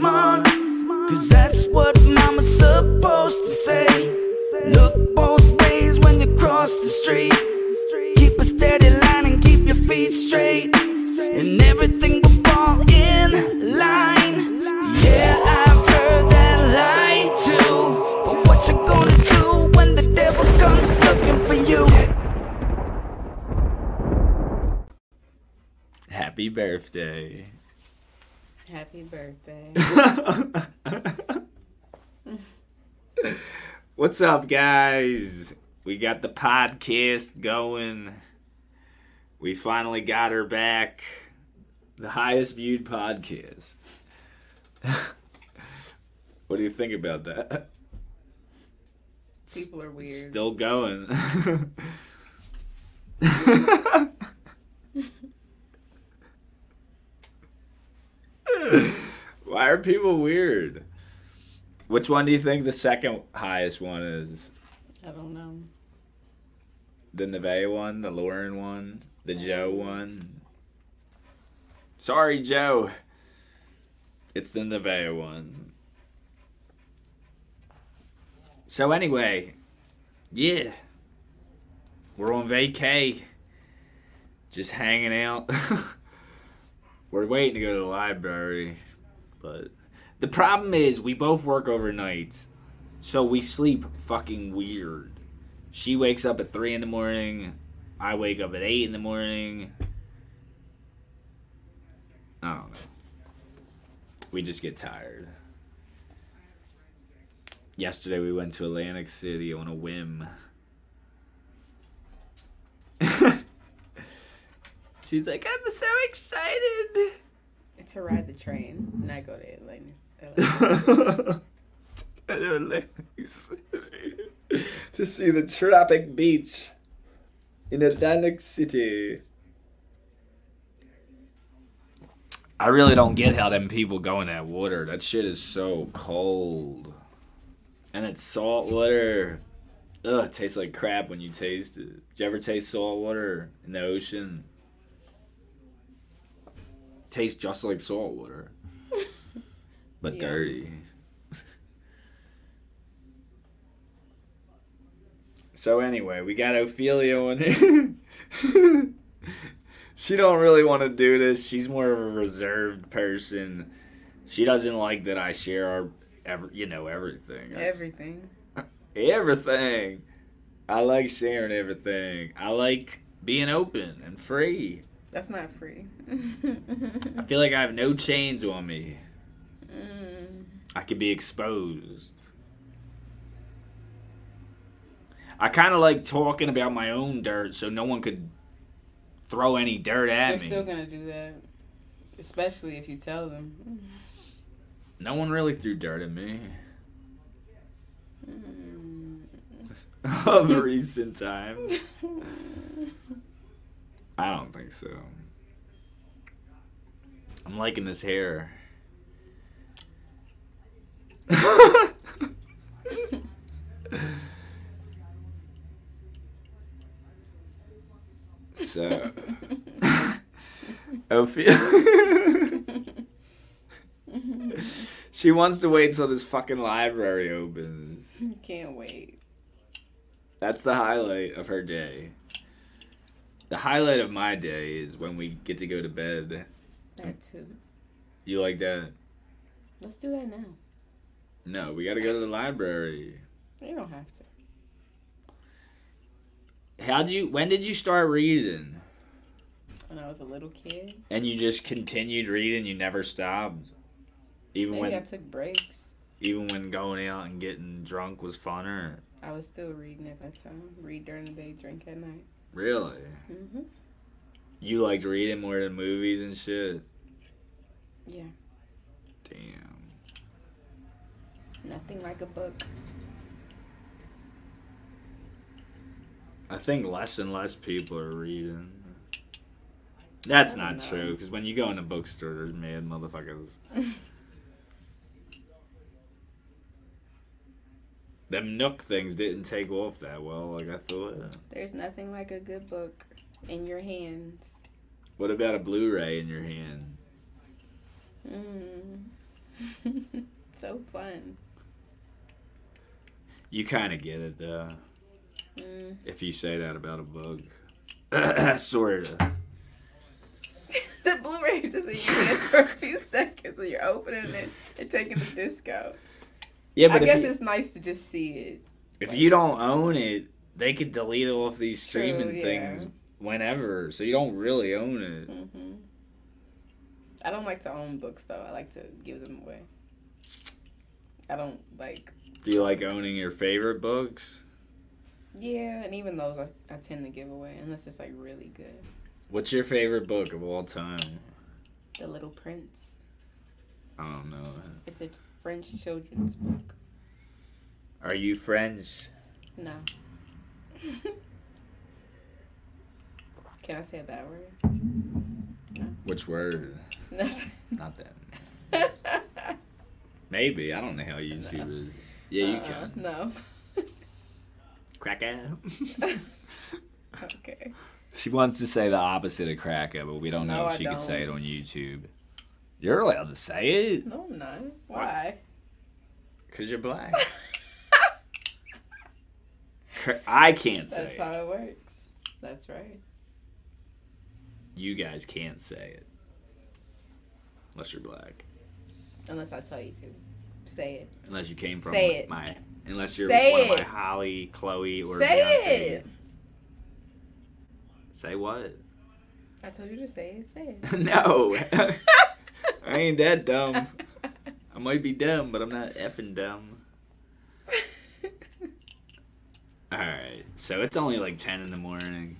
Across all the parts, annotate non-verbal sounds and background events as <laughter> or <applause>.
smart. Cause that's what mama's supposed to say. Look both ways when you cross the street. Keep a steady line and keep your feet straight. And everything will fall in line. Yeah, I've heard that lie too. But what you gonna do when the devil comes looking for you? Happy birthday. Happy birthday. <laughs> What's up, guys? We got the podcast going. We finally got her back. The highest viewed podcast. <laughs> what do you think about that? People are weird. Still going. <laughs> Why are people weird? Which one do you think the second highest one is? I don't know. The Nevaeh one, the Lauren one, the Joe one. Sorry, Joe. It's the Nevaeh one. So anyway, yeah, we're on vacay, just hanging out. <laughs> we're waiting to go to the library, but the problem is we both work overnight, so we sleep fucking weird. She wakes up at three in the morning. I wake up at eight in the morning. I don't know. We just get tired. Yesterday we went to Atlantic City on a whim. She's like, I'm so excited. To ride the train, and I go to Atlanta. <laughs> Atlanta. <laughs> to see the tropic beach in Atlantic City. I really don't get how them people go in that water. That shit is so cold. And it's salt water. Ugh, it tastes like crap when you taste it. Did you ever taste salt water in the ocean? Tastes just like salt water. <laughs> but Yeah. dirty. So anyway, we got Ophelia on here. <laughs> she don't really want to do this. She's more of a reserved person. She doesn't like that I share our, ever, you know, everything. Everything. <laughs> Everything. I like sharing everything. I like being open and free. That's not free. I feel like I have no chains on me. Mm. I could be exposed. I kind of like talking about my own dirt so no one could throw any dirt at me. They're still gonna do that, especially if you tell them. No one really threw dirt at me Mm. <laughs> of recent times. <laughs> I don't think so. I'm liking this hair. so, <laughs> Ophelia. <laughs> she wants to wait till this fucking library opens. Can't wait. That's the highlight of her day. The highlight of my day is when we get to go to bed. That too. You like that? Let's do that now. No, we got to go to the library. <laughs> You don't have to. How'd you? When did you start reading? When I was a little kid, And you just continued reading. You never stopped. Even maybe I took breaks. even when going out and getting drunk was funner. I was still reading at that time. Read during the day, drink at night. Really? hmm You liked reading more than movies and shit. Yeah. Damn. Nothing like a book. I think less and less people are reading. That's not know. true, because when you go in a bookstore, there's mad motherfuckers. <laughs> Them Nook things didn't take off that well, like I thought. There's nothing like a good book in your hands. What about a Blu-ray in your hand? Mm. <laughs> so fun. You kind of get it though, Mm. if you say that about a bug. sort of. the Blu-ray is just a US for a few seconds when you're opening it and taking the disc out. Yeah, but I guess you, it's nice to just see it. if you don't own it, they could delete it off these True, streaming yeah. things whenever, so you don't really own it. hmm I don't like to own books though. I like to give them away. I don't like. Do you like owning your favorite books? Yeah, and even those I, I tend to give away unless it's like really good. What's your favorite book of all time? The Little Prince. I don't know. It's a French children's book. Are you French? No. <laughs> Can I say a bad word? Which word? Nothing. Not that. <laughs> Maybe. I don't know how you see this. Yeah, you Uh, can. No. <laughs> Crack out. Okay. She wants to say the opposite of cracker, but we don't know if I she could say it on. YouTube. You're allowed to say it No, I'm not. Why? because you're black. <laughs> I can't say That's it. how it works. That's right. You guys can't say it unless you're black. Unless I tell you to. Say it. Unless you came from Say it. my. Unless you're Say one of my Holly, Chloe, or say Beyonce. it. Say what? I told you to say it. Say it. <laughs> no. <laughs> I ain't that dumb. <laughs> I might be dumb, but I'm not effing dumb. <laughs> Alright, so it's only like 10 in the morning.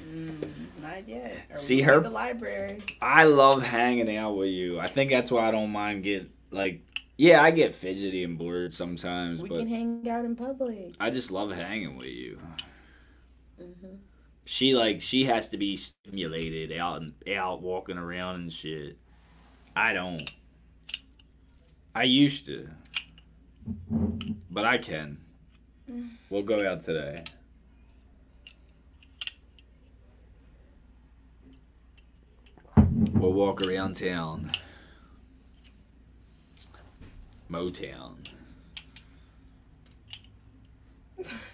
mm, not yet. Are See her- The library. I love hanging out with you. I think that's why I don't mind get like yeah, I get fidgety and bored sometimes, We but can hang out in public. I just love hanging with you. hmm She like she has to be stimulated out and out walking around and shit. I don't. I used to. But I can. We'll go out today. We'll walk around town. Motown. <laughs>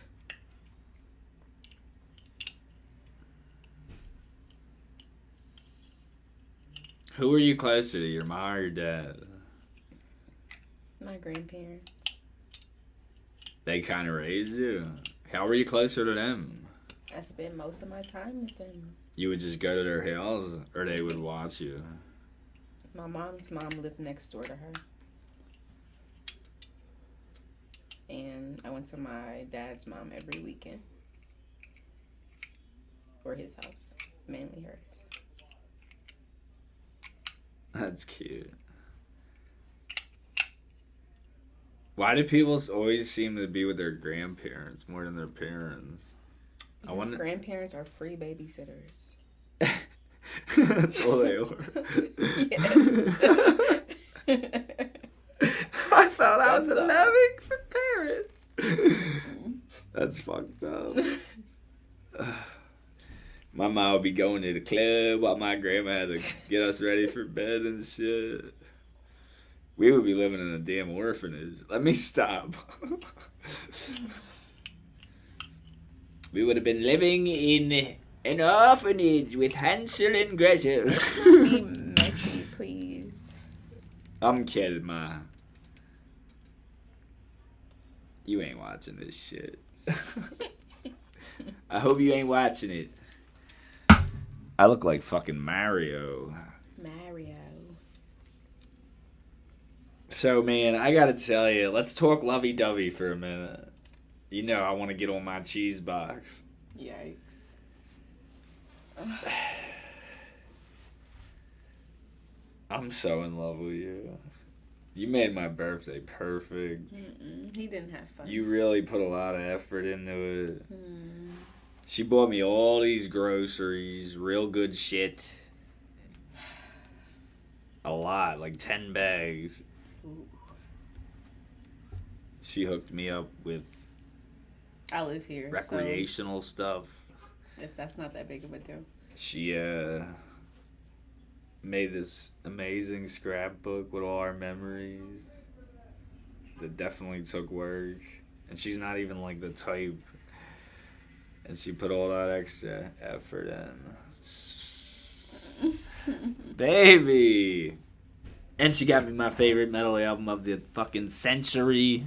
Who are you closer to, your mom or your dad? My grandparents. They kind of raised you. How were you closer to them? I spend most of my time with them. You would just go to their house, or they would watch you. My mom's mom lived next door to her. And I went to my dad's mom every weekend. Or his house. Mainly hers. That's cute. Why do people always seem to be with their grandparents more than their parents? I Because wonder- grandparents are free babysitters. That's all they are. yes. <laughs> I thought I was That's all. 11 for parents. Mm-hmm. That's fucked up. <laughs> my mom would be going to the club while my grandma had to get us ready for bed and shit. We would be living in a damn orphanage. Let me stop. <laughs> we would have been living in an orphanage with Hansel and Gretel. Be <laughs> messy, please. I'm kidding, ma. You ain't watching this shit. <laughs> I hope you ain't watching it. I look like fucking Mario. Mario. So, man, I gotta tell you, let's talk lovey dovey for a minute. You know, I want to get on my cheese box. Yikes. <sighs> I'm so in love with you. You made my birthday perfect. Mm-mm. He didn't have fun. You really put a lot of effort into it. Hmm. She bought me all these groceries, real good shit. A lot, like 10 bags. Ooh. She hooked me up with I live here. recreational stuff. So that's, that's not that big of a deal. She, uh. made this amazing scrapbook with all our memories. That definitely took work, and she's not even like the type. And she put all that extra effort in. <laughs> Baby! And she got me my favorite metal album of the fucking century.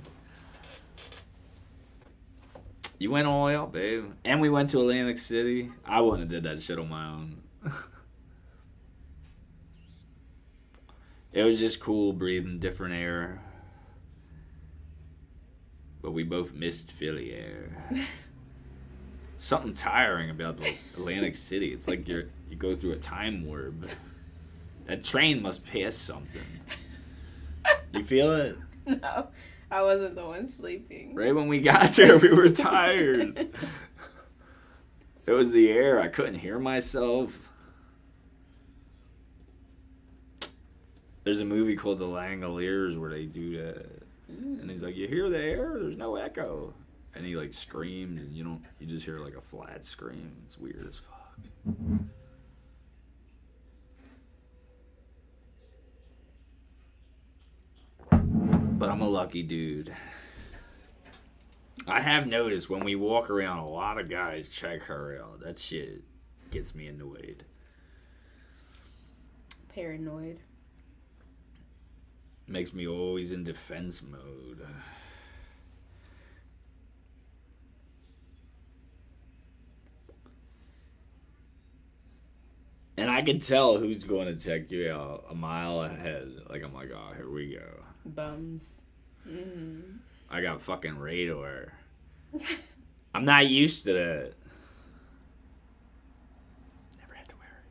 You went all out, babe. And we went to Atlantic City. I wouldn't have did that shit on my own. <laughs> it was just cool breathing different air. But we both missed Philly air. <laughs> Something tiring about the Atlantic City. It's like you're you go through a time warp. That train must pass something. You feel it? <laughs> No, I wasn't the one sleeping. Right when we got there, we were tired. it was the air. I couldn't hear myself. There's a movie called The Langoliers where they do that. And he's like, You hear the air? There's no echo. And he like screamed, and you don't, you just hear like a flat scream. It's weird as fuck. But I'm a lucky dude. I have noticed when we walk around, a lot of guys check her out. That shit gets me annoyed. Paranoid. Makes me always in defense mode. And I can tell who's going to check you out a mile ahead. Like, I'm like, oh, here we go. Bums. hmm I got fucking radar. <laughs> I'm not used to that. Never had to wear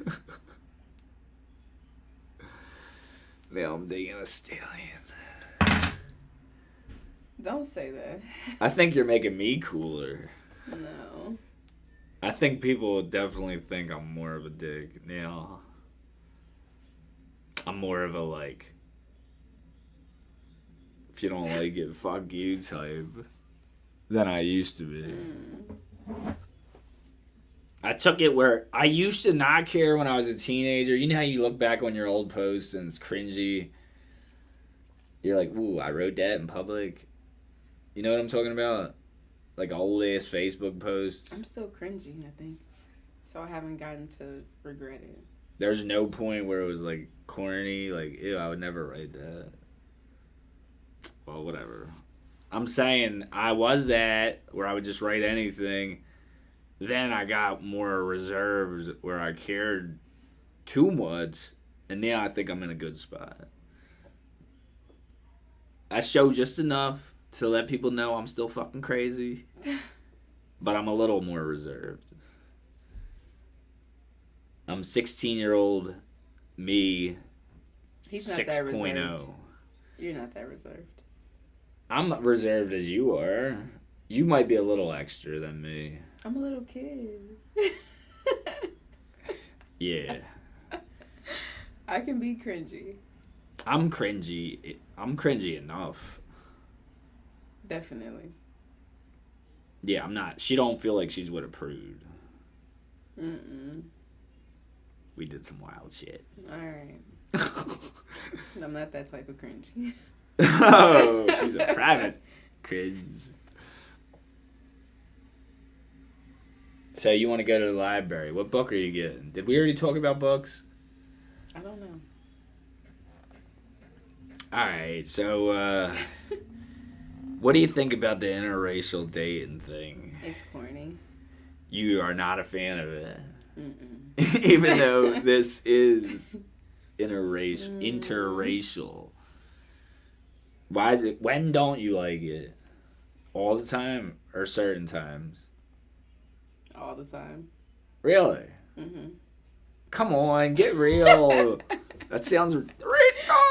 it. <laughs> now I'm digging a stallion. Don't say that. I think you're making me cooler. No. I think people will definitely think I'm more of a dick now. I'm more of a like, if you don't <laughs> like it, fuck you type than I used to be. I took it where I used to not care when I was a teenager. You know how you look back on your old posts and it's cringy? You're like, ooh, I wrote that in public. You know what I'm talking about? Like old ass Facebook posts. I'm still cringy, I think. So I haven't gotten to regret it. There's no point where it was like corny, like ew, I would never write that. Well, whatever. I'm saying I was that where I would just write anything. Then I got more reserved where I cared too much, and now I think I'm in a good spot. I show just enough to let people know I'm still fucking crazy, <sighs> but I'm a little more reserved. I'm 16 year old me He's not that reserved. 6.0. You're not that reserved. I'm reserved as you are. You might be a little extra than me. I'm a little kid. <laughs> Yeah. I can be cringy. I'm cringy. I'm cringy enough. Definitely. Yeah, I'm not. She don't feel like she's with a prude. Mm-mm. We did some wild shit. All right. <laughs> I'm not that type of cringy. <laughs> oh, she's a <laughs> private cringe. So you want to go to the library? What book are you getting? Did we already talk about books? I don't know. All right. So, uh, what do you think about the interracial dating thing? It's corny. You are not a fan of it, <laughs> even though <laughs> this is interracial. Interracial. Why is it? When don't you like it? All the time or certain times? All the time. Really? hmm Come on, get real. <laughs> that sounds retarded.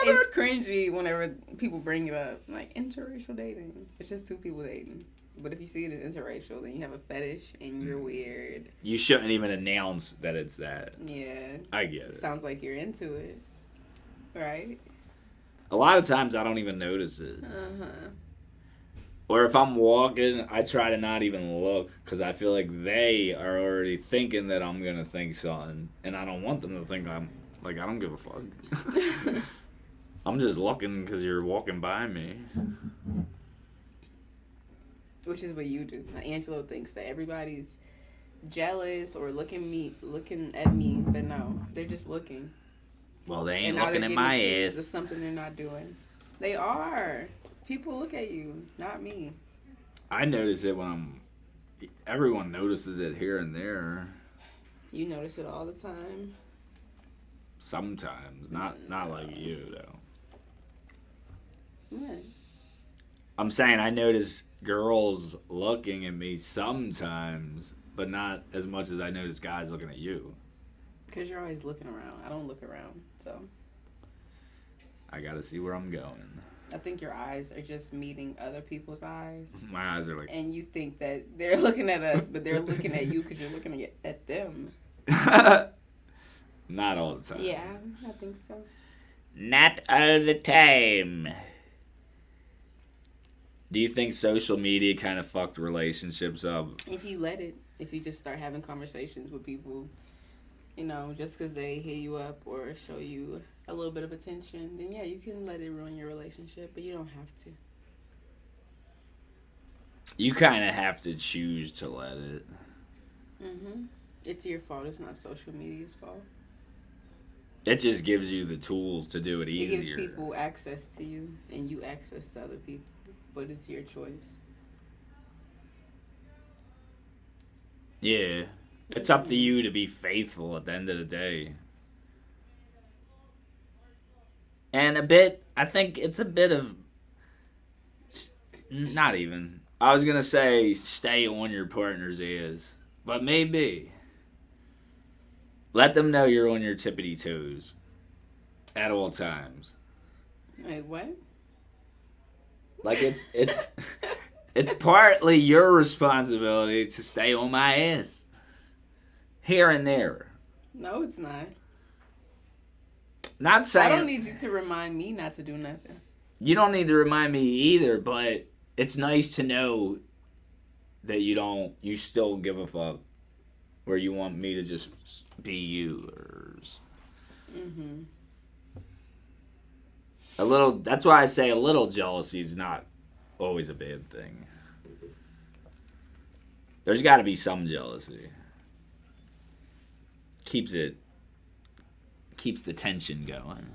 It's cringy whenever people bring it up. Like interracial dating. It's just two people dating. But if you see it as interracial, then you have a fetish and you're weird. You shouldn't even announce that it's that. Yeah. I get it. Sounds like you're into it. Right? A lot of times I don't even notice it. Uh huh. Or if I'm walking, I try to not even look because I feel like they are already thinking that I'm gonna think something, and I don't want them to think I'm like I don't give a fuck. <laughs> I'm just looking because you're walking by me. Which is what you do. Now, Angelo thinks that everybody's jealous or looking me looking at me, but no, they're just looking. Well, they ain't looking at my accused of something they're not doing. They are. People look at you, not me. I notice it when I'm. Everyone notices it here and there. You notice it all the time. Sometimes, not not like you though. What? I'm saying I notice girls looking at me sometimes, but not as much as I notice guys looking at you. Because you're always looking around. I don't look around. So I gotta see where I'm going. I think your eyes are just meeting other people's eyes. <laughs> My eyes are like. And you think that they're <laughs> looking at us, but they're looking at you because you're looking at, at them. <laughs> not all the time. Yeah, I think so. Not all the time. Do you think social media kind of fucked relationships up? If you let it, if you just start having conversations with people, you know, just because they hit you up or show you a little bit of attention, then yeah, you can let it ruin your relationship, but you don't have to. You kind of have to choose to let it. Mm-hmm. It's your fault. It's not social media's fault. It just gives you the tools to do it easier. It gives people access to you, and you access to other people, but it's your choice. Yeah. It's up to you to be faithful at the end of the day. And a bit, I think it's a bit of. Not even. I was going to say stay on your partner's ears, but maybe. Let them know you're on your tippity toes at all times. Wait, what? Like it's <laughs> it's it's partly your responsibility to stay on my ass. Here and there. No, it's not. Not saying I don't need you to remind me not to do nothing. you don't need to remind me either, but it's nice to know that you don't you still give a fuck where you want me to just be you or Mm-hmm. a little that's why I say a little jealousy is not always a bad thing. There's got to be some jealousy. Keeps it keeps the tension going.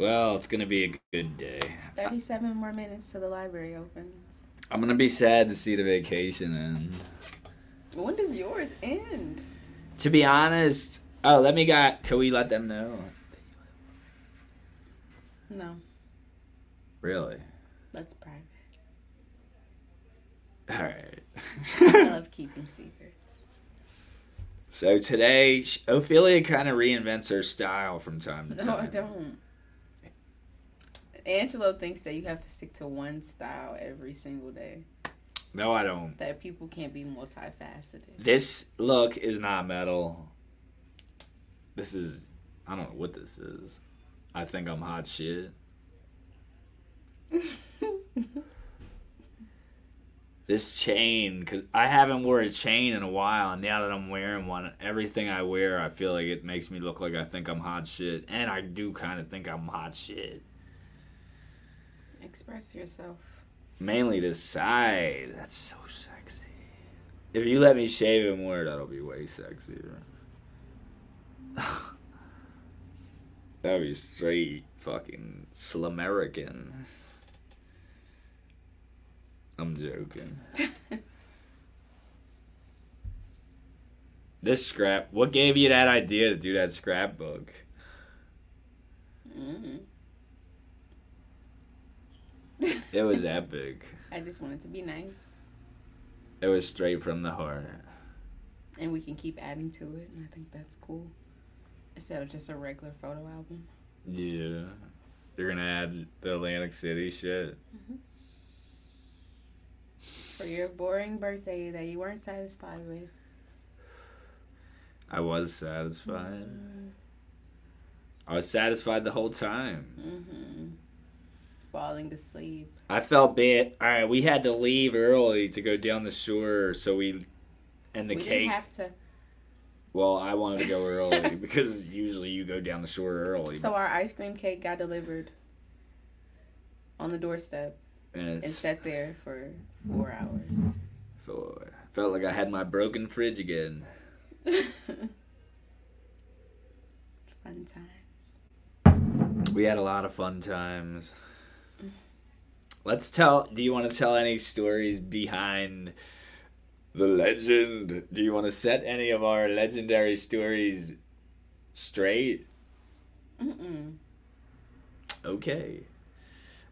Well, it's going to be a good day. 37 more minutes till the library opens. I'm going to be sad to see the vacation end. When does yours end? To be honest, oh, let me got can we let them know? No, Really? that's private. All right. I love <laughs> keeping secrets. So today, Ophelia kind of reinvents her style from time to time. No, I don't. Angelo thinks that you have to stick to one style every single day. No, I don't. That people can't be multifaceted. This look is not metal. This is I don't know what this is. I think I'm hot shit. <laughs> This chain, cause I haven't wore a chain in a while, and now that I'm wearing one, everything I wear, I feel like it makes me look like I think I'm hot shit, and I do kind of think I'm hot shit. Express yourself. Mainly this side. That's so sexy. If you let me shave it more, that'll be way sexier. <laughs> That'd be straight fucking Slamerican. I'm joking. <laughs> this scrap. What gave you that idea to do that scrapbook? mm It was epic. I just wanted to be nice, It was straight from the heart. and we can keep adding to it, and I think that's cool. Instead of just a regular photo album. Yeah. You're gonna add the Atlantic City shit. For your boring birthday that you weren't satisfied with. I was satisfied. I was satisfied the whole time. Mm-hmm. Falling to sleep. I felt bad. All right, we had to leave early to go down the shore, so we and the we cake. didn't have to. Well, I wanted to go <laughs> early because usually you go down the shore early. So our ice cream cake got delivered on the doorstep and and sat there for four hours. Four. felt like I had my broken fridge again. <laughs> Fun times. We had a lot of fun times. Let's tell. Do you want to tell any stories behind the legend? Do you want to set any of our legendary stories straight? Mm-mm. Okay.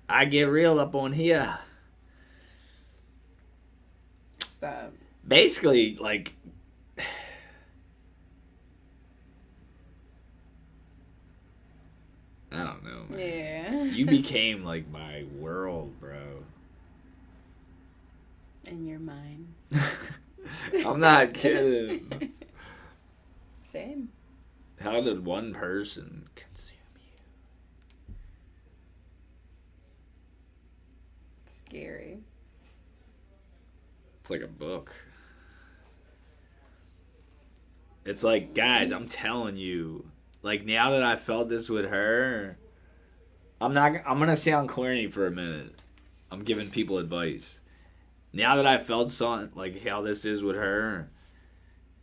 I get real up on here. Stop. Basically, like. I don't know. man. Yeah. You <laughs> became like my world, bro. And you're mine. <laughs> I'm not <laughs> kidding. Same. How did one person consume you? Scary. It's like a book. It's like, guys, I'm telling you, like now that I felt this with her, I'm not. I'm gonna sound corny for a minute. I'm giving people advice. Now that I felt something like how this is with her,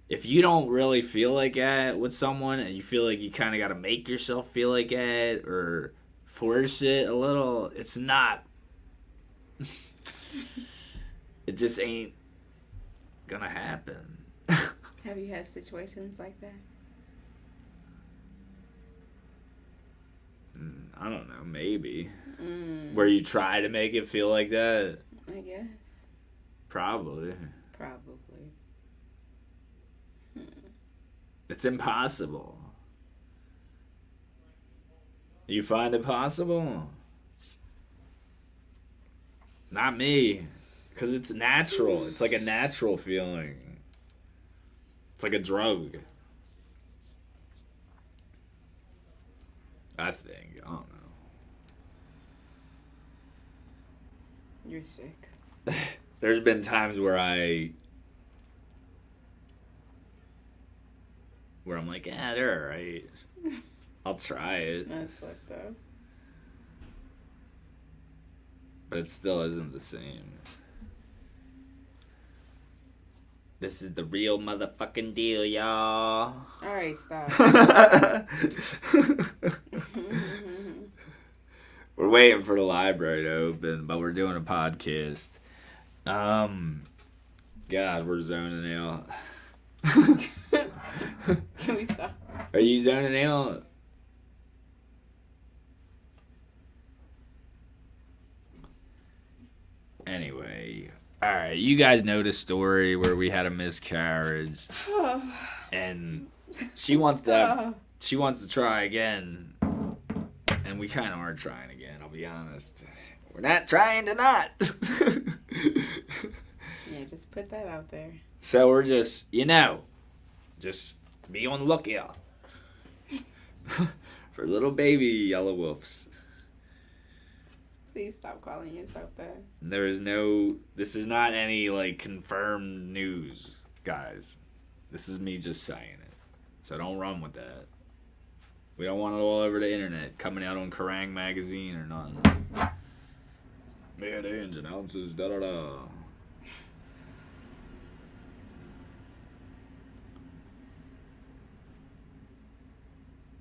if you don't really feel like that with someone, and you feel like you kind of got to make yourself feel like that or force it a little, it's not. <laughs> it just ain't gonna happen. Have you had situations like that? I don't know, maybe. Mm, Where you try to make it feel like that? I guess. Probably. Probably. It's impossible. You find it possible? Not me. Because it's natural. It's like a natural feeling. It's like a drug. I think. I don't know. You're sick. <laughs> There's been times where I where I'm like, yeah, they're alright. <laughs> I'll try it. That's fucked up. But it still isn't the same. This is the real motherfucking deal, y'all. All right, stop. <laughs> we're waiting for the library to open, but we're doing a podcast. Um, God, we're zoning out. Can we stop? Are you zoning out? Anyway, all right, you guys know the story where we had a miscarriage, <sighs> and she wants to <sighs> she wants to try again, and we kind of are trying again. Be honest, we're not trying to not. <laughs> yeah, just put that out there. so we're just, you know, just be on the lookout <laughs> for little baby yellow wolves. Please stop calling yourself that. There is no. This is not any like confirmed news, guys. This is me just saying it. So don't run with that. We don't want it all over the internet, coming out on Kerrang magazine or nothing. Mad ins and ounces, da da da.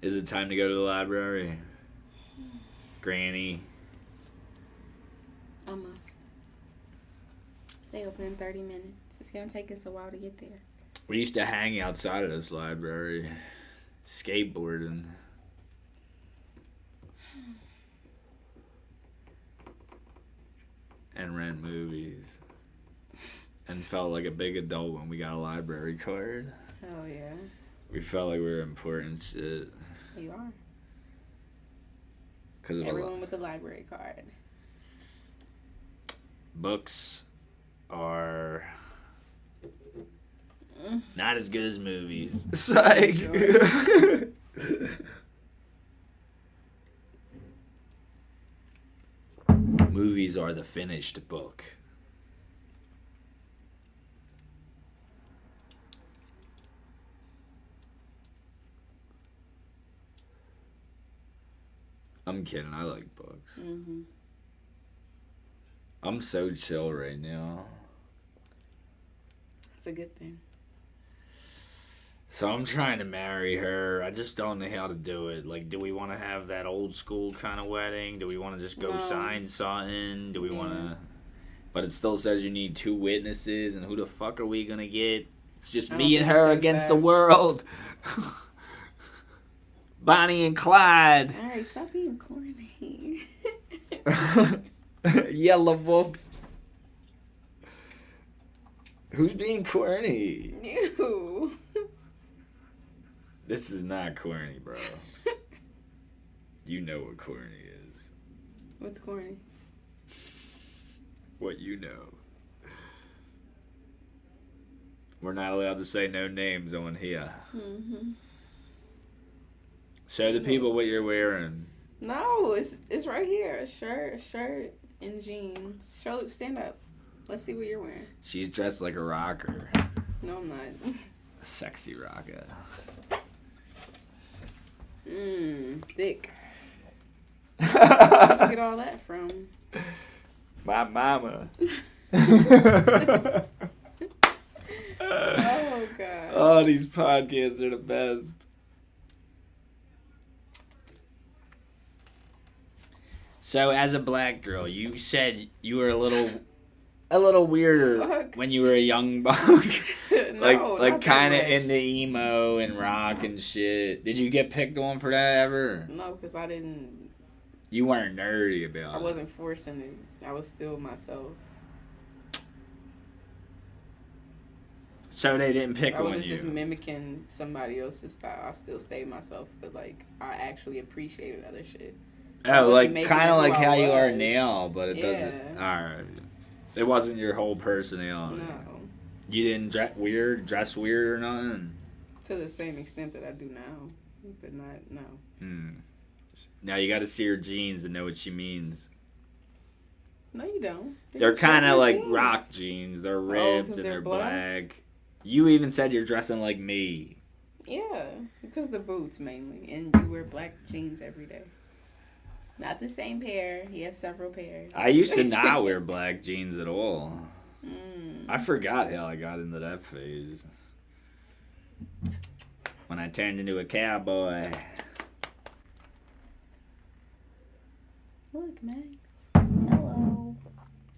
Is it time to go to the library? Granny. Almost. They open in 30 minutes. It's going to take us a while to get there. We used to hang outside of this library, skateboarding. And rent movies. And felt like a big adult when we got a library card. Oh, yeah. We felt like we were important shit. You are. Because of the Everyone with a library card. books are Mm. not as good as movies. It's <laughs> like. Movies are the finished book. I'm kidding. I like books. hmm I'm so chill right now. It's a good thing. So I'm trying to marry her. I just don't know how to do it. Like, do we want to have that old school kind of wedding? Do we want to just go No. sign something? Do we want to? But it still says you need two witnesses, and who the fuck are we gonna get? It's just I me and her against that. the world. <laughs> Bonnie and Clyde. All right, stop being corny. <laughs> <laughs> Yellow wolf. Who's being corny? Ew. This is not corny, bro. <laughs> You know what corny is. What's corny? What you know. We're not allowed to say no names on here. hmm Show the people what you're wearing. No, it's it's right here. A shirt, a shirt, and jeans. Show, stand up. Let's see what you're wearing. She's dressed like a rocker. No, I'm not. <laughs> A sexy rocker. Mmm, thick. Where'd <laughs> you get all that from? My mama. <laughs> Oh god. oh, these podcasts are the best. So, as a black girl, you said you were a little, a little weirder Fuck. when you were a young <laughs> buck. <laughs> no, like, like kind of into emo and rock and shit. Did you get picked on for that ever? No, because I didn't. You weren't nerdy about it. I it. wasn't forcing it. I was still myself. So they didn't pick I on you. just mimicking somebody else's style. I still stayed myself, but like I actually appreciated other shit. Oh, like kind of like I how you are now, but it doesn't. All right. It wasn't your whole personality. No, You didn't dress weird, dress weird or nothing. to the same extent that I do now, but not no. Hmm. Now you got to see her jeans to know what she means. No, you don't. They're just kind of like jeans. rock jeans. They're Oh, and they're they're black? black. You even said you're dressing like me. Yeah, because the boots mainly, and you wear black jeans every day. Not the same pair. He has several pairs. I used to <laughs> not wear black jeans at all. Mm. I forgot how I got into that phase. When I turned into a cowboy. Look, Max. Hello.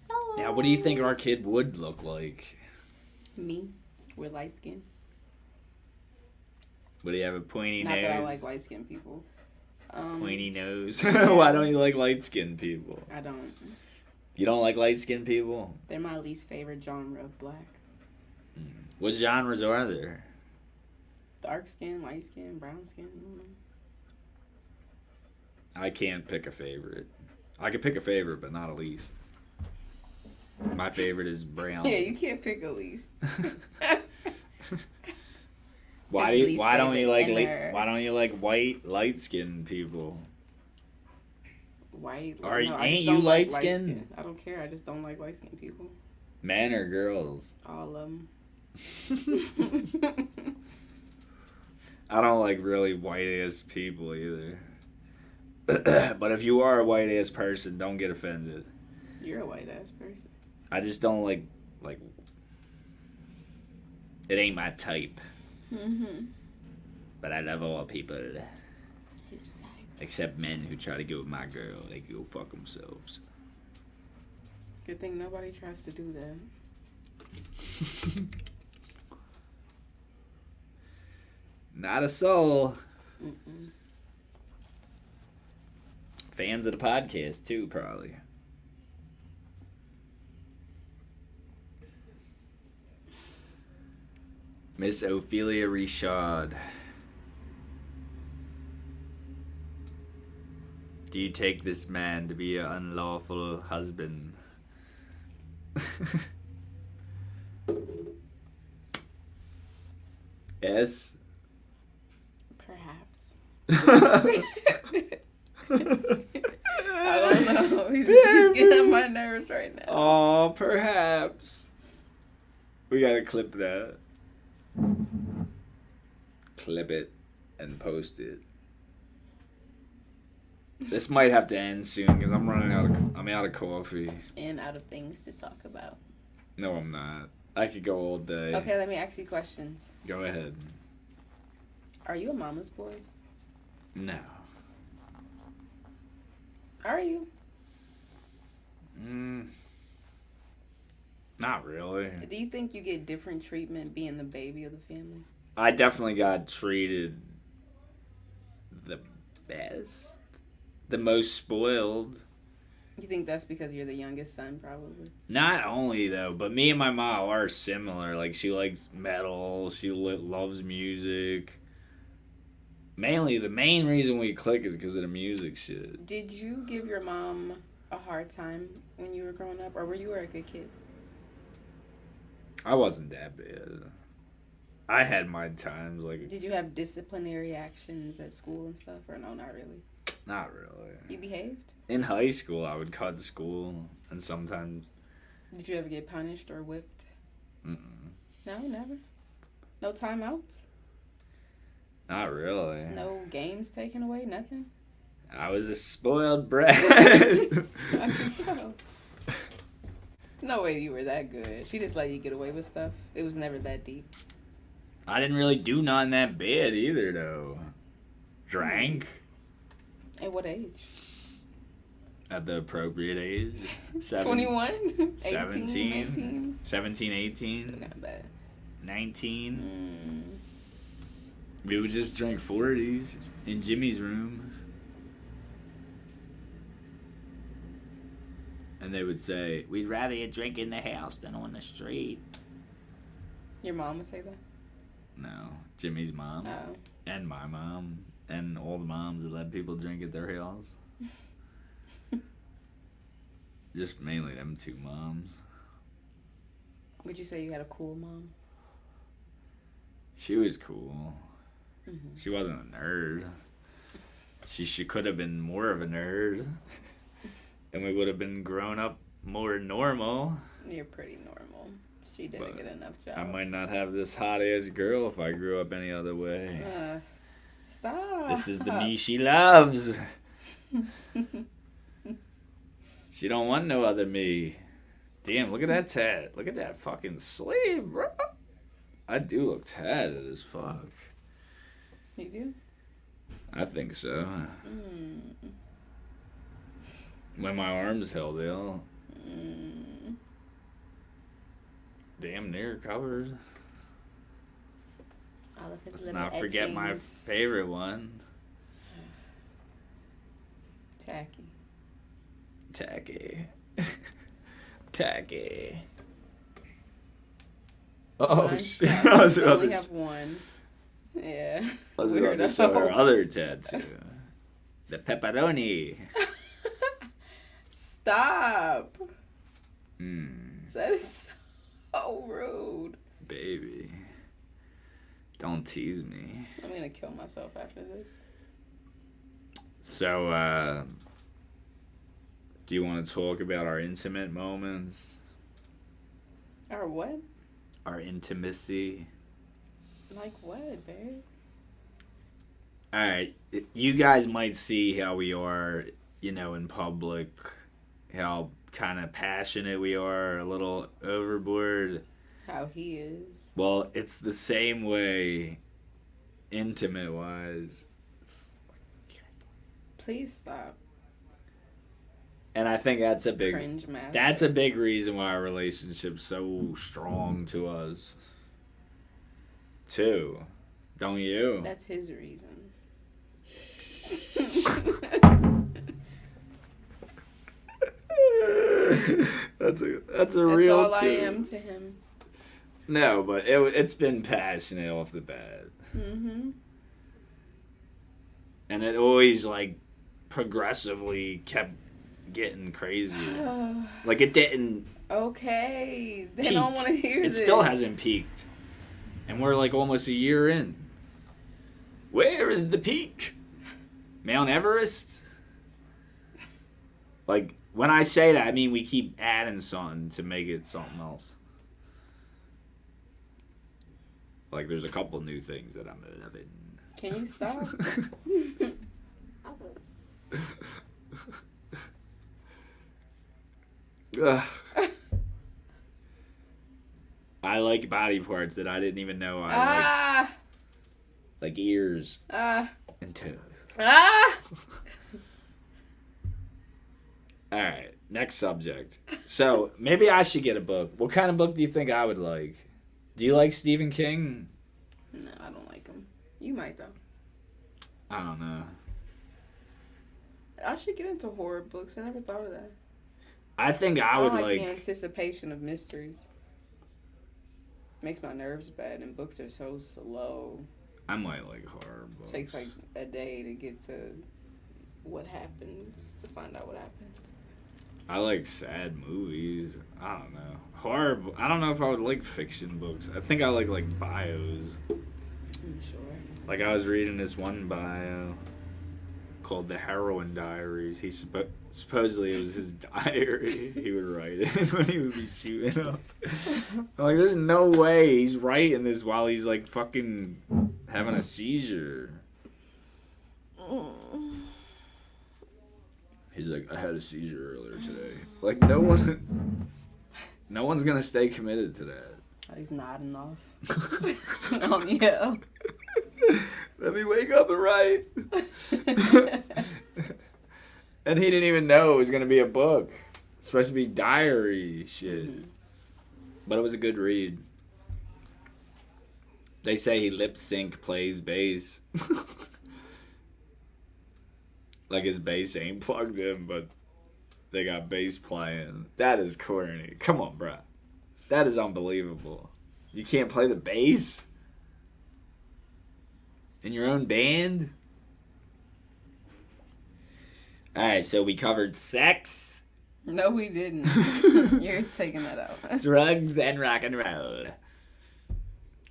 Hello. Now, what do you think our kid would look like? Me, with light skin. Would he have a pointy Not nose? that I like light skinned people. Um, Pointy nose. <laughs> Why don't you <laughs> like light skinned people? I don't. You don't like light skinned people? They're my least favorite genre of black. What genres are there? Dark skin, light skin, brown skin. I. I can't pick a favorite. I could pick a favorite, but not a least. My favorite is brown. <laughs> Yeah, you can't pick a least. Why do you, why don't you like light, why don't you like white light skinned people? White. Are- no, ain't you don't like light-skinned. I don't care. I just don't like light skinned people. Men or girls? All of them. I don't like really white ass people either. <clears throat> but if you are a white ass person, don't get offended. You're a white ass person. I just don't like like it ain't my type. Mm-hmm. But I love all people His type. except men who try to get with my girl. They go fuck themselves. Good thing nobody tries to do that. <laughs> Not a soul. Mm-mm. Fans of the podcast too, probably. Miss Ophelia Richard. Do you take this man to be an unlawful husband? <laughs> yes. Perhaps. <laughs> <laughs> I don't know. He's, he's getting on my nerves right now. Oh, perhaps. We gotta clip that. Clip it and post it. This might have to end soon because I'm running out of I'm out of coffee. And out of things to talk about. No, I'm not. I could go all day. Okay, let me ask you questions. Go ahead. Are you a mama's boy? No. Are you? Mm, not really. Do you think you get different treatment being the baby of the family? I definitely got treated the best, the most spoiled. You think that's because you're the youngest son, probably? Not only though, but me and my mom are similar. Like she likes metal, she li- loves music. Mainly, the main reason we click is because of the music shit. Did you give your mom a hard time when you were growing up, or were you a good kid? I wasn't that bad. I had my times, like Did you have disciplinary actions at school and stuff, or no, not really? not really. You behaved? In high school, I would cut school, and sometimes, Did you ever get punished or whipped? mm-mm, No, never. No timeouts? not really. No games taken away? Nothing? I was a spoiled brat. <laughs> I can <laughs> tell. No way you were that good. She just let you get away with stuff. It was never that deep. I didn't really do nothing that bad either, though. Drank At what age? at the appropriate age. <laughs> Seven- 21? 17. 18? 17, 18, kind of bad. 19. Mm. We would just drink 40s in Jimmy's room. And they would say, We'd rather you drink in the house than on the street. Your mom would say that? No, Jimmy's mom. Oh. and my mom and all the moms that let people drink at their house. <laughs> Just mainly them two moms. Would you say you had a cool mom? She was cool. Mhm. She wasn't a nerd. She she could have been more of a nerd, and we would have been grown up more normal. You're pretty normal. She did a But good enough job. I might not have this hot ass girl if I grew up any other way. Uh, stop. This is the me she loves. she don't want no other me. Damn, look at that tat. Look at that fucking sleeve, bro. I do look tatted as fuck. You do? I think so. Mm. When my arms held ill, Mm. damn near covered. All of his Let's not forget my favorite one, Tacky. tacky. <laughs> tacky. Oh, shit. <laughs> I was about only to have one. Yeah. I was about to show her other <laughs> tattoo. The pepperoni. Stop. Mmm, That is so rude. baby. Don't tease me. I'm gonna kill myself after this. So, uh, do you want to talk about our intimate moments? Our what? Our intimacy? Like what, babe? Alright, you guys might see how we are, you know, in public, how kind of passionate we are, a little overboard. How he is. Well, it's the same way, intimate wise. Please stop. and I think that's a big that's a big reason why our relationship's so strong to us. Too. Don't you? That's his reason. <laughs> <laughs> that's a that's a That's real all I am to him. No, but it it's been passionate off the bat. Mm-hmm. And it always like progressively kept getting crazier. <sighs> Like it didn't okay. They Peak. don't want to hear it this. still hasn't peaked. And we're like almost a year in. Where is the peak? Mount Everest? Like When I say that, I mean we keep adding something to make it something else. Like there's a couple new things that I'm loving. Can you stop? <laughs> I like body parts that I didn't even know I liked, ah, like ears ah, and toes. ah. <laughs> All right, next subject. So maybe I should get a book. What kind of book do you think I would like? Do you like Stephen King? No, I don't like him. You might though. I don't know. I should get into horror books. I never thought of that. I think I I would like, like. the anticipation of mysteries. Makes my nerves bad, and books are so slow. I might like horror books. takes like a day to get to what happens to find out what happens. I like sad movies. I don't know horror. I don't know if I would like fiction books. I think I like like bios. I'm sure. Like I was reading this one bio called "The Heroin Diaries." He suppo- supposedly it was his <laughs> diary. he would write it <laughs> when he would be shooting up. <laughs> Like, there's no way he's writing this while he's like fucking having a seizure. Mm. He's like, I had a seizure earlier today. Like no one, <laughs> no one's gonna stay committed to that. Oh, he's nodding off. <laughs> <laughs> on you. Let me wake up and write. and he didn't even know it was gonna be a book. It's supposed to be diary shit. Mhm. But it was a good read. They say he lip sync plays bass. Like his bass ain't <laughs> plugged in, but they got bass playing. That is corny. Come on, bro. That is unbelievable. You can't play the bass? In your own band? Alright, so we covered sex, No, we didn't. <laughs> You're taking that out. <laughs> drugs, and rock and roll.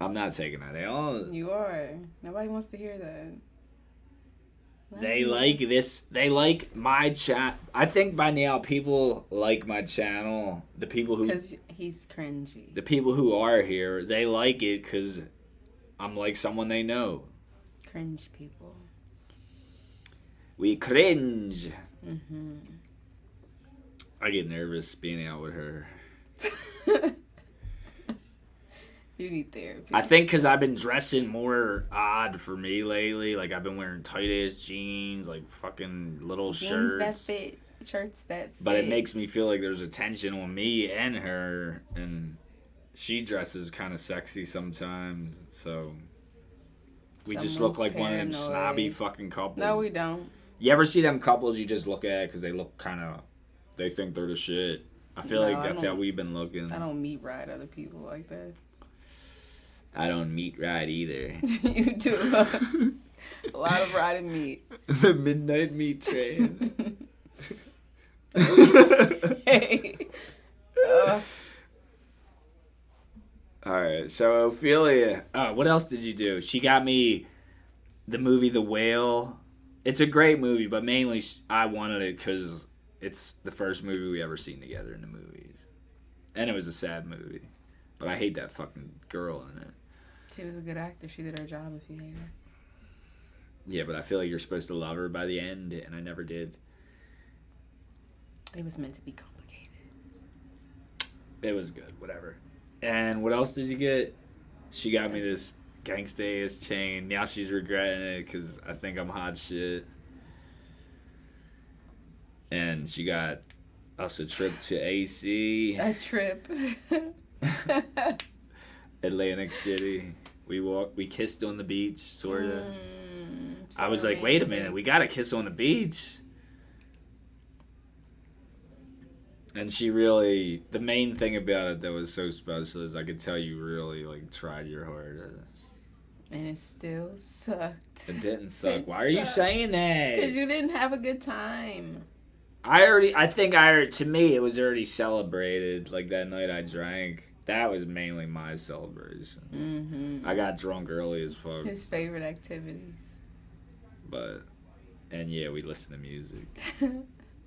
I'm not taking that out. You are. Nobody wants to hear that. They like this. They like my chat. I think by now people like my channel. The people who because he's cringy. the people who are here, they like it because I'm like someone they know. Cringe people. We cringe. hmm I get nervous being out with her. You need therapy. I think because I've been dressing more odd for me lately. Like I've been wearing tight ass jeans, like fucking little Jeans shirts. that fit, shirts that fit. But it makes me feel like there's a tension on me and her, and she dresses kind of sexy sometimes. So we just look Someone's like one of them snobby fucking couples. No, we don't. You ever see them couples you just look at because they look kind of, they think they're the shit. I feel No, like that's how we've been looking. I don't meet ride other people like that. I don't meat ride either. <laughs> you do a lot of riding meat. <laughs> the midnight meat train. <laughs> hey. Uh, All right, so Ophelia. Uh, what else did you do? She got me the movie The Whale. It's a great movie, but mainly I wanted it because it's the first movie we ever seen together in the movies, and it was a sad movie. But I hate that fucking girl in it. She was a good actor. She did her job if you hate her. Yeah, but I feel like you're supposed to love her by the end, and I never did. It was meant to be complicated. It was good, whatever. And what else did you get? She got me this gangsta ass chain. Now she's regretting it because I think I'm hot shit. And she got us a trip to AC, A trip. <laughs> <laughs> Atlantic City. We walked, we kissed on the beach, sorta. Mm, so I was like, wait a minute, we gotta kiss on the beach. And she really, the main thing about it that was so special is I could tell you really like tried your hardest. And it still sucked. It didn't <laughs> suck. It Why are you saying that? Because you didn't have a good time. I already, I think I, to me, it was already celebrated. Like that night I drank. That was mainly my celebration. Mm-hmm. I got drunk early as fuck, His favorite activities. but, and yeah, we listened to music. <laughs>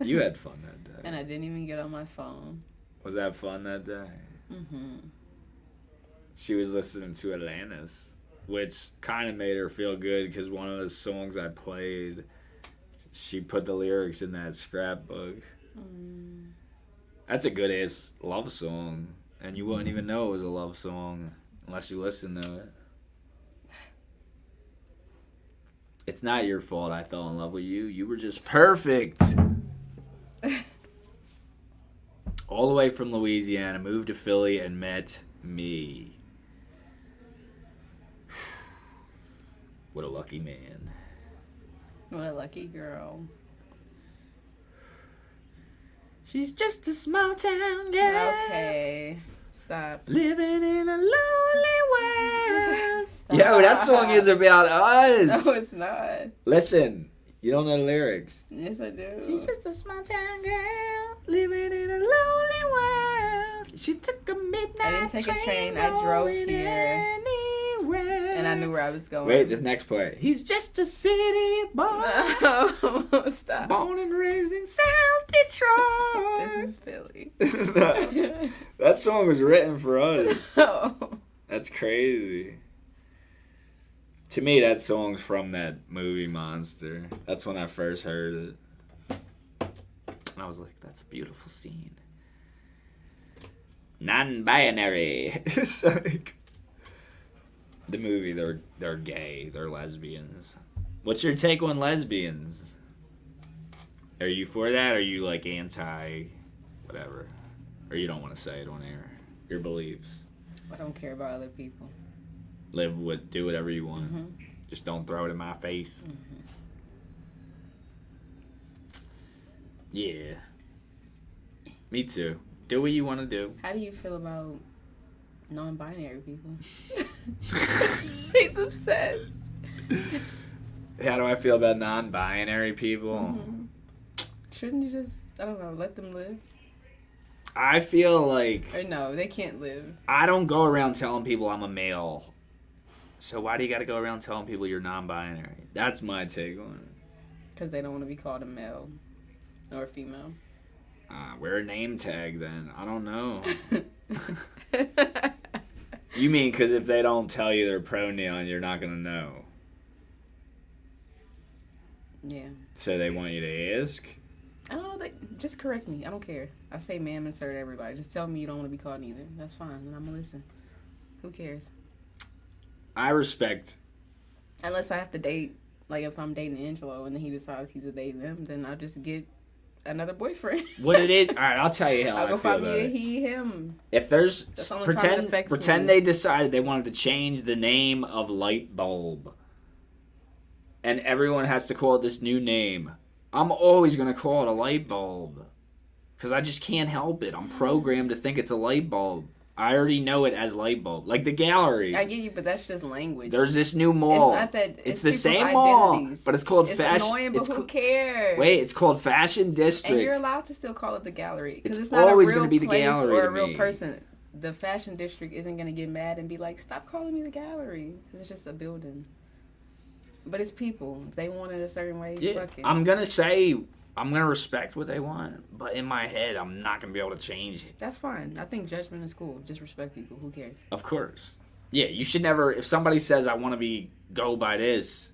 You had fun that day. and I didn't even get on my phone. Was that fun that day? Mm-hmm. She was listening to Atlantis, which kind of made her feel good because one of the songs I played, she put the lyrics in that scrapbook. Mm. That's a good ass love song, and you wouldn't even know it was a love song unless you listen to it. It's not your fault I fell in love with you. You were just perfect. <laughs> All the way from Louisiana, moved to Philly and met me. <sighs> What a lucky man. What a lucky girl. She's just a small town girl. Okay. Stop. Living in a lonely world. <laughs> Stop. Yo, that song is about us. No, it's not. Listen, you don't know the lyrics. Yes, I do. She's just a small town girl living in a lonely world. She took a midnight train. I didn't take a train, I drove going here. Anywhere. And I knew where I was going. Wait, this next part. He's just a city boy, <laughs> No, stop. born and raised in South Detroit. This is Philly. <laughs> that, that song was written for us. <laughs> oh. That's crazy. To me, that song's from that movie Monster. That's when I first heard it. And I was like, that's a beautiful scene. Non binary. it's like the movie, they're they're gay, they're lesbians. What's your take on lesbians? Are you for that? Or are you like anti whatever? Or you don't want to say it on air? Your beliefs I don't care about other people. live with do whatever you want. Mhm. Just don't throw it in my face. Yeah. Me too. Do what you want to do. How do you feel about non-binary people? <laughs> <laughs> He's obsessed. How do I feel about non-binary people? Mhm. Shouldn't you just, I don't know, let them live? I feel like Or no, they can't live. I don't go around telling people I'm a male. So why do you got to go around telling people you're non-binary? That's my take on it. Because they don't want to be called a male or a female. Uh, wear a name tag then. I don't know. <laughs> <laughs> You mean because if they don't tell you their pronoun, you're not gonna know. yeah. So they want you to ask. I don't know. They, just correct me. I don't care. I say ma'am, insert everybody. Just tell me you don't want to be called neither. That's fine. And I'm to listen. Who cares? I respect. Unless I have to date, like if I'm dating Angelo and then he decides he's a dating them, then I'll just get another boyfriend. <laughs> What it is, <laughs> all right. I'll tell you how I'll I go feel find about me a he, him. If there's the only time it pretend pretend me. they decided they wanted to change the name of light bulb, and everyone has to call it this new name. I'm always gonna call it a light bulb, because I just can't help it. I'm programmed to think it's a light bulb. I already know it as light bulb, like the gallery. I get you, but that's just language. There's this new mall. It's not that. It's, It's, the same mall, but it's called It's fashion. annoying, but it's who cares? wait, it's called Fashion District. And you're allowed to still call it the gallery because It's it's, not always a real gonna be the gallery or a real person. The fashion district isn't gonna get mad and be like, "Stop calling me the gallery," it's just a building. But it's people. If they want it a certain way, Yeah, fuck it. I'm gonna say I'm gonna respect what they want, but in my head, I'm not gonna be able to change it. That's fine. I think judgment is cool. Just respect people. Who cares? Of course. Yeah, you should never. If somebody says I want to be go by this,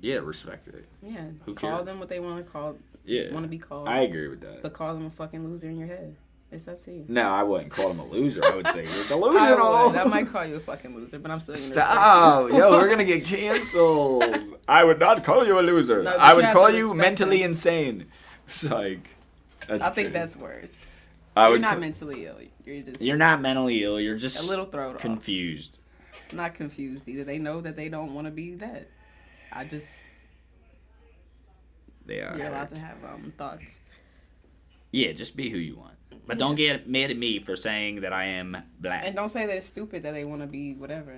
yeah, respect it. Yeah. Who call cares? them what they want to call. Yeah, Want to be called. I agree with that. But call them a fucking loser in your head. It's up to you. No, I wouldn't call him a loser. I would say you're <laughs> I, delusional. would. I might call you a fucking loser, but I'm still gonna Stop, yo, we're gonna get <laughs> canceled. I would not call you a loser. No, I would have call you mentally them. insane. It's like, that's I think that's worse. I You're not ca- mentally ill. You're just You're not mentally ill. You're just a little thrown off. confused. not confused either. They know that they don't want to be that. I just They are. you're allowed to have um thoughts. Yeah, just be who you want. But don't get mad at me for saying that I am black. And don't say that it's stupid that they want to be whatever.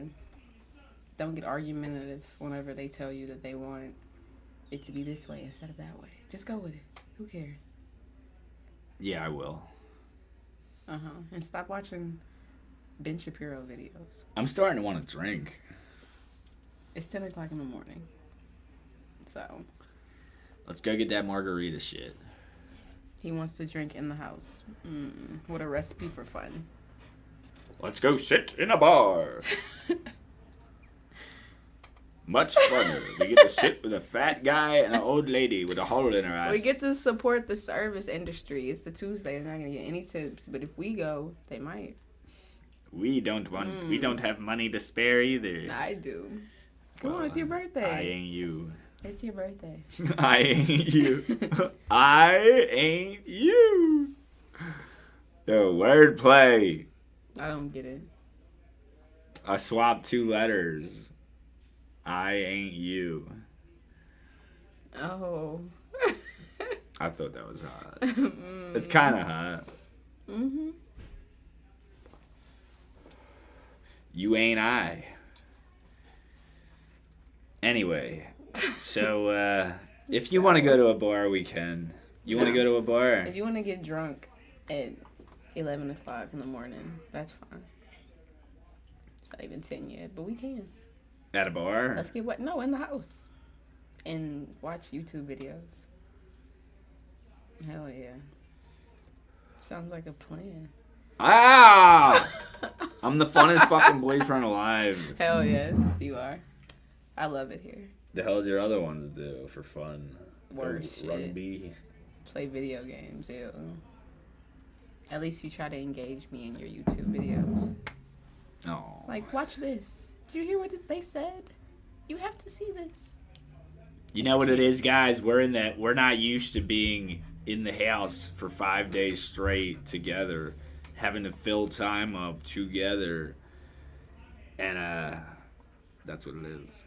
Don't get argumentative whenever they tell you that they want it to be this way instead of that way. Just go with it. Who cares? yeah, I will. Uh huh. And stop watching Ben Shapiro videos. I'm starting to want to drink. It's ten o'clock in the morning. So Let's go get that margarita shit. He wants to drink in the house. Mm, what a recipe for fun. Let's go sit in a bar. <laughs> Much funner. We get to sit with a fat guy and an old lady with a hole in her ass. We get to support the service industry. It's the Tuesday. They're not gonna get any tips, but if we go, they might. We don't want. We don't have money to spare either. I do. Come on, it's your birthday. I ain't you. It's your birthday. <laughs> I ain't you. <laughs> I ain't you. The wordplay. I don't get it. I swapped two letters. I ain't you. Oh. <laughs> I thought that was hot. It's kind of hot. mhm. You ain't I. Anyway, so uh, if you want to go to a bar, we can. You want to go to a bar? If you want to get drunk at eleven o'clock in the morning, that's fine. It's not even ten yet, but we can. At a bar? Let's get what? No, in the house, and watch YouTube videos. Hell yeah. Sounds like a plan. Ah! <laughs> I'm the funnest fucking boyfriend alive. Hell yes, you are. I love it here. The hell's your other ones do for fun? Worse. Rugby. Play video games, ew. At least you try to engage me in your YouTube videos. Oh. Like, watch this. Did you hear what they said? You have to see this. You know what it is, guys? We're in that. We're not used to being in the house for five days straight together, having to fill time up together, and uh, that's what it is.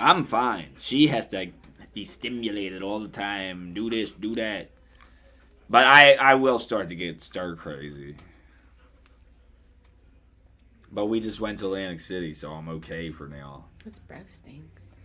I'm fine. She has to be stimulated all the time. Do this, do that. But I, I will start to get stir crazy. But we just went to Atlantic City, so I'm okay for now. This breath stinks.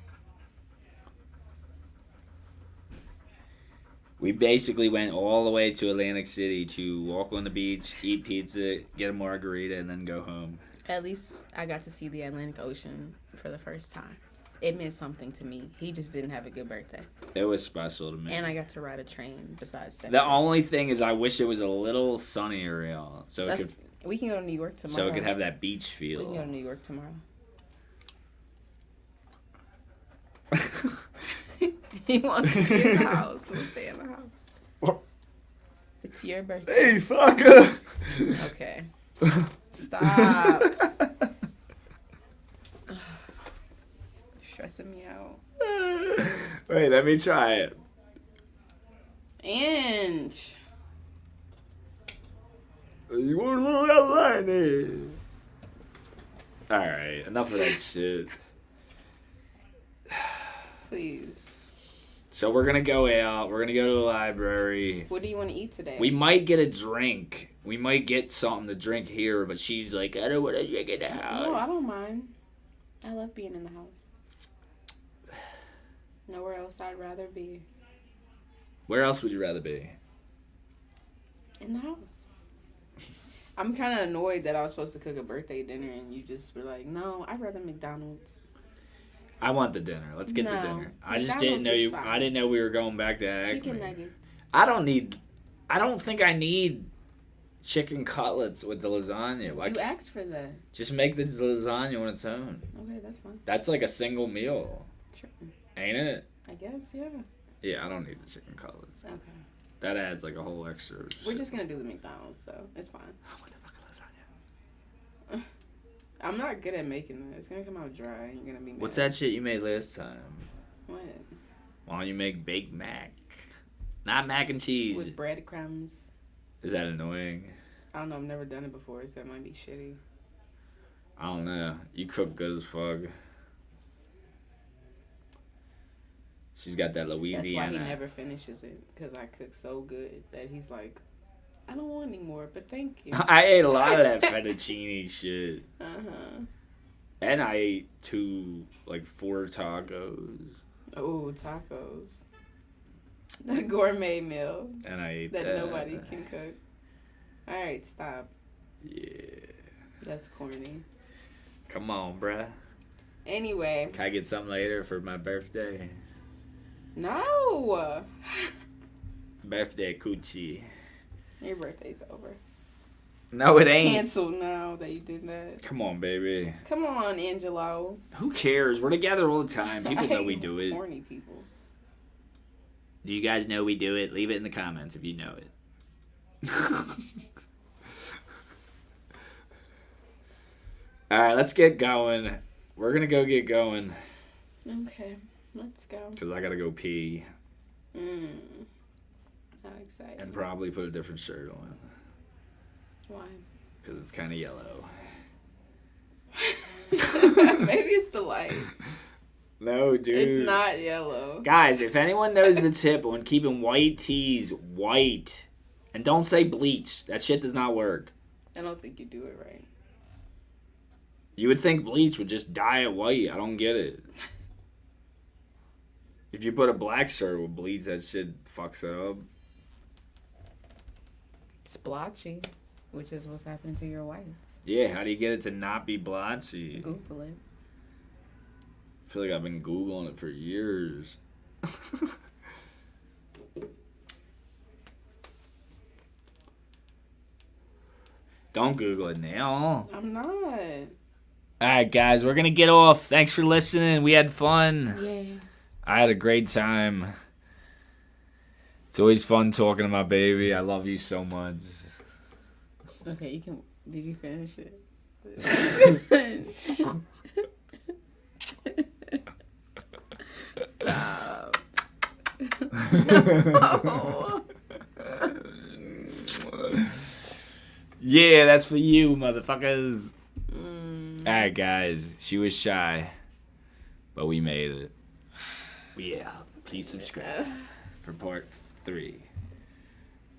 We basically went all the way to Atlantic City to walk on the beach, eat pizza, get a margarita, and then go home. At least I got to see the Atlantic Ocean for the first time. It meant something to me. He just didn't have a good birthday. It was special to me. And I got to ride a train besides the only thing is, I wish it was a little sunnier, y'all, so it could we can go to New York tomorrow. so it could have that beach feel. We can go to. New York tomorrow. <laughs> <laughs> he wants to be in the house. We'll stay in the house. It's your birthday. hey, fucker! Okay. Stop. <laughs> Stressing me out. Wait, let me try it. Inch. You want a little outline All right, enough of that shit. Please. So we're gonna go out. We're gonna go to the library. What do you want to eat today? We might get a drink. We might get something to drink here, but she's like, I don't want to drink in the house. No, I don't mind. I love being in the house. Nowhere else I'd rather be. Where else would you rather be? In the house. <laughs> I'm kind of annoyed that I was supposed to cook a birthday dinner and you just were like, no, I'd rather McDonald's. I want the dinner. Let's get the dinner. I just McDonald's didn't know you. fine. I didn't know we were going back to Chicken nuggets. I don't need. I don't think I need chicken cutlets with the lasagna. Like, you asked for that. just make the lasagna on its own. Okay, that's fine. That's like a single meal, Sure. Ain't it? I guess, yeah. Yeah, I don't need the chicken cutlets. Okay. That adds like a whole extra. We're shit. just to do the McDonald's, so it's fine. <laughs> I want the fucking lasagna. <laughs> I'm not good at making that. It's to come out dry and you're to be mad. What's that shit you made last time? What? Why don't you make baked mac? Not mac and cheese. With breadcrumbs. Is that annoying? I don't know. I've never done it before, so it might be shitty. I don't know. You cook good as fuck. She's got that Louisiana. That's why he never finishes it because I cook so good that he's like, I don't want any more, but thank you. <laughs> I ate a lot of that <laughs> fettuccine shit, Uh huh. and I ate two, like four tacos, Oh, tacos. The gourmet meal and I ate that that. nobody can cook. All right, stop. Yeah. That's corny. Come on, bruh. Anyway, Can I get something later for my birthday? No. <laughs> Birthday coochie. Your birthday's over. No, it ain't. Canceled now that you did that. Come on, baby. Come on, Angelo. Who cares? We're together all the time. <laughs> People know we do it. Horny people. Do you guys know we do it? Leave it in the comments if you know it. <laughs> All right, let's get going. We're gonna go get going Okay, let's go. because I gotta go pee Mm. How exciting. and probably put a different shirt on Why? because it's kind of yellow. <laughs> Maybe it's the light. <laughs> No, dude. It's not yellow. Guys, if anyone knows the tip on keeping white tees white, and don't say bleach, that shit does not work. I don't think you do it right. You would think bleach would just dye it white. I don't get it. <laughs> If you put a black shirt with bleach, that shit fucks it up. It's blotchy, which is what's happening to your whites. Yeah, how do you get it to not be blotchy? Google it. I feel like I've been Googling it for years. <laughs> Don't Google it now. I'm not. All right, guys, we're going to get off. Thanks for listening. We had fun. Yay. I had a great time. It's always fun talking to my baby. I love you so much. Okay, you can. Did you finish it? Stop. no. <laughs> Yeah, that's for you, motherfuckers. Mm. All right, guys. She was shy, but we made it. Yeah. Please subscribe uh, for part three.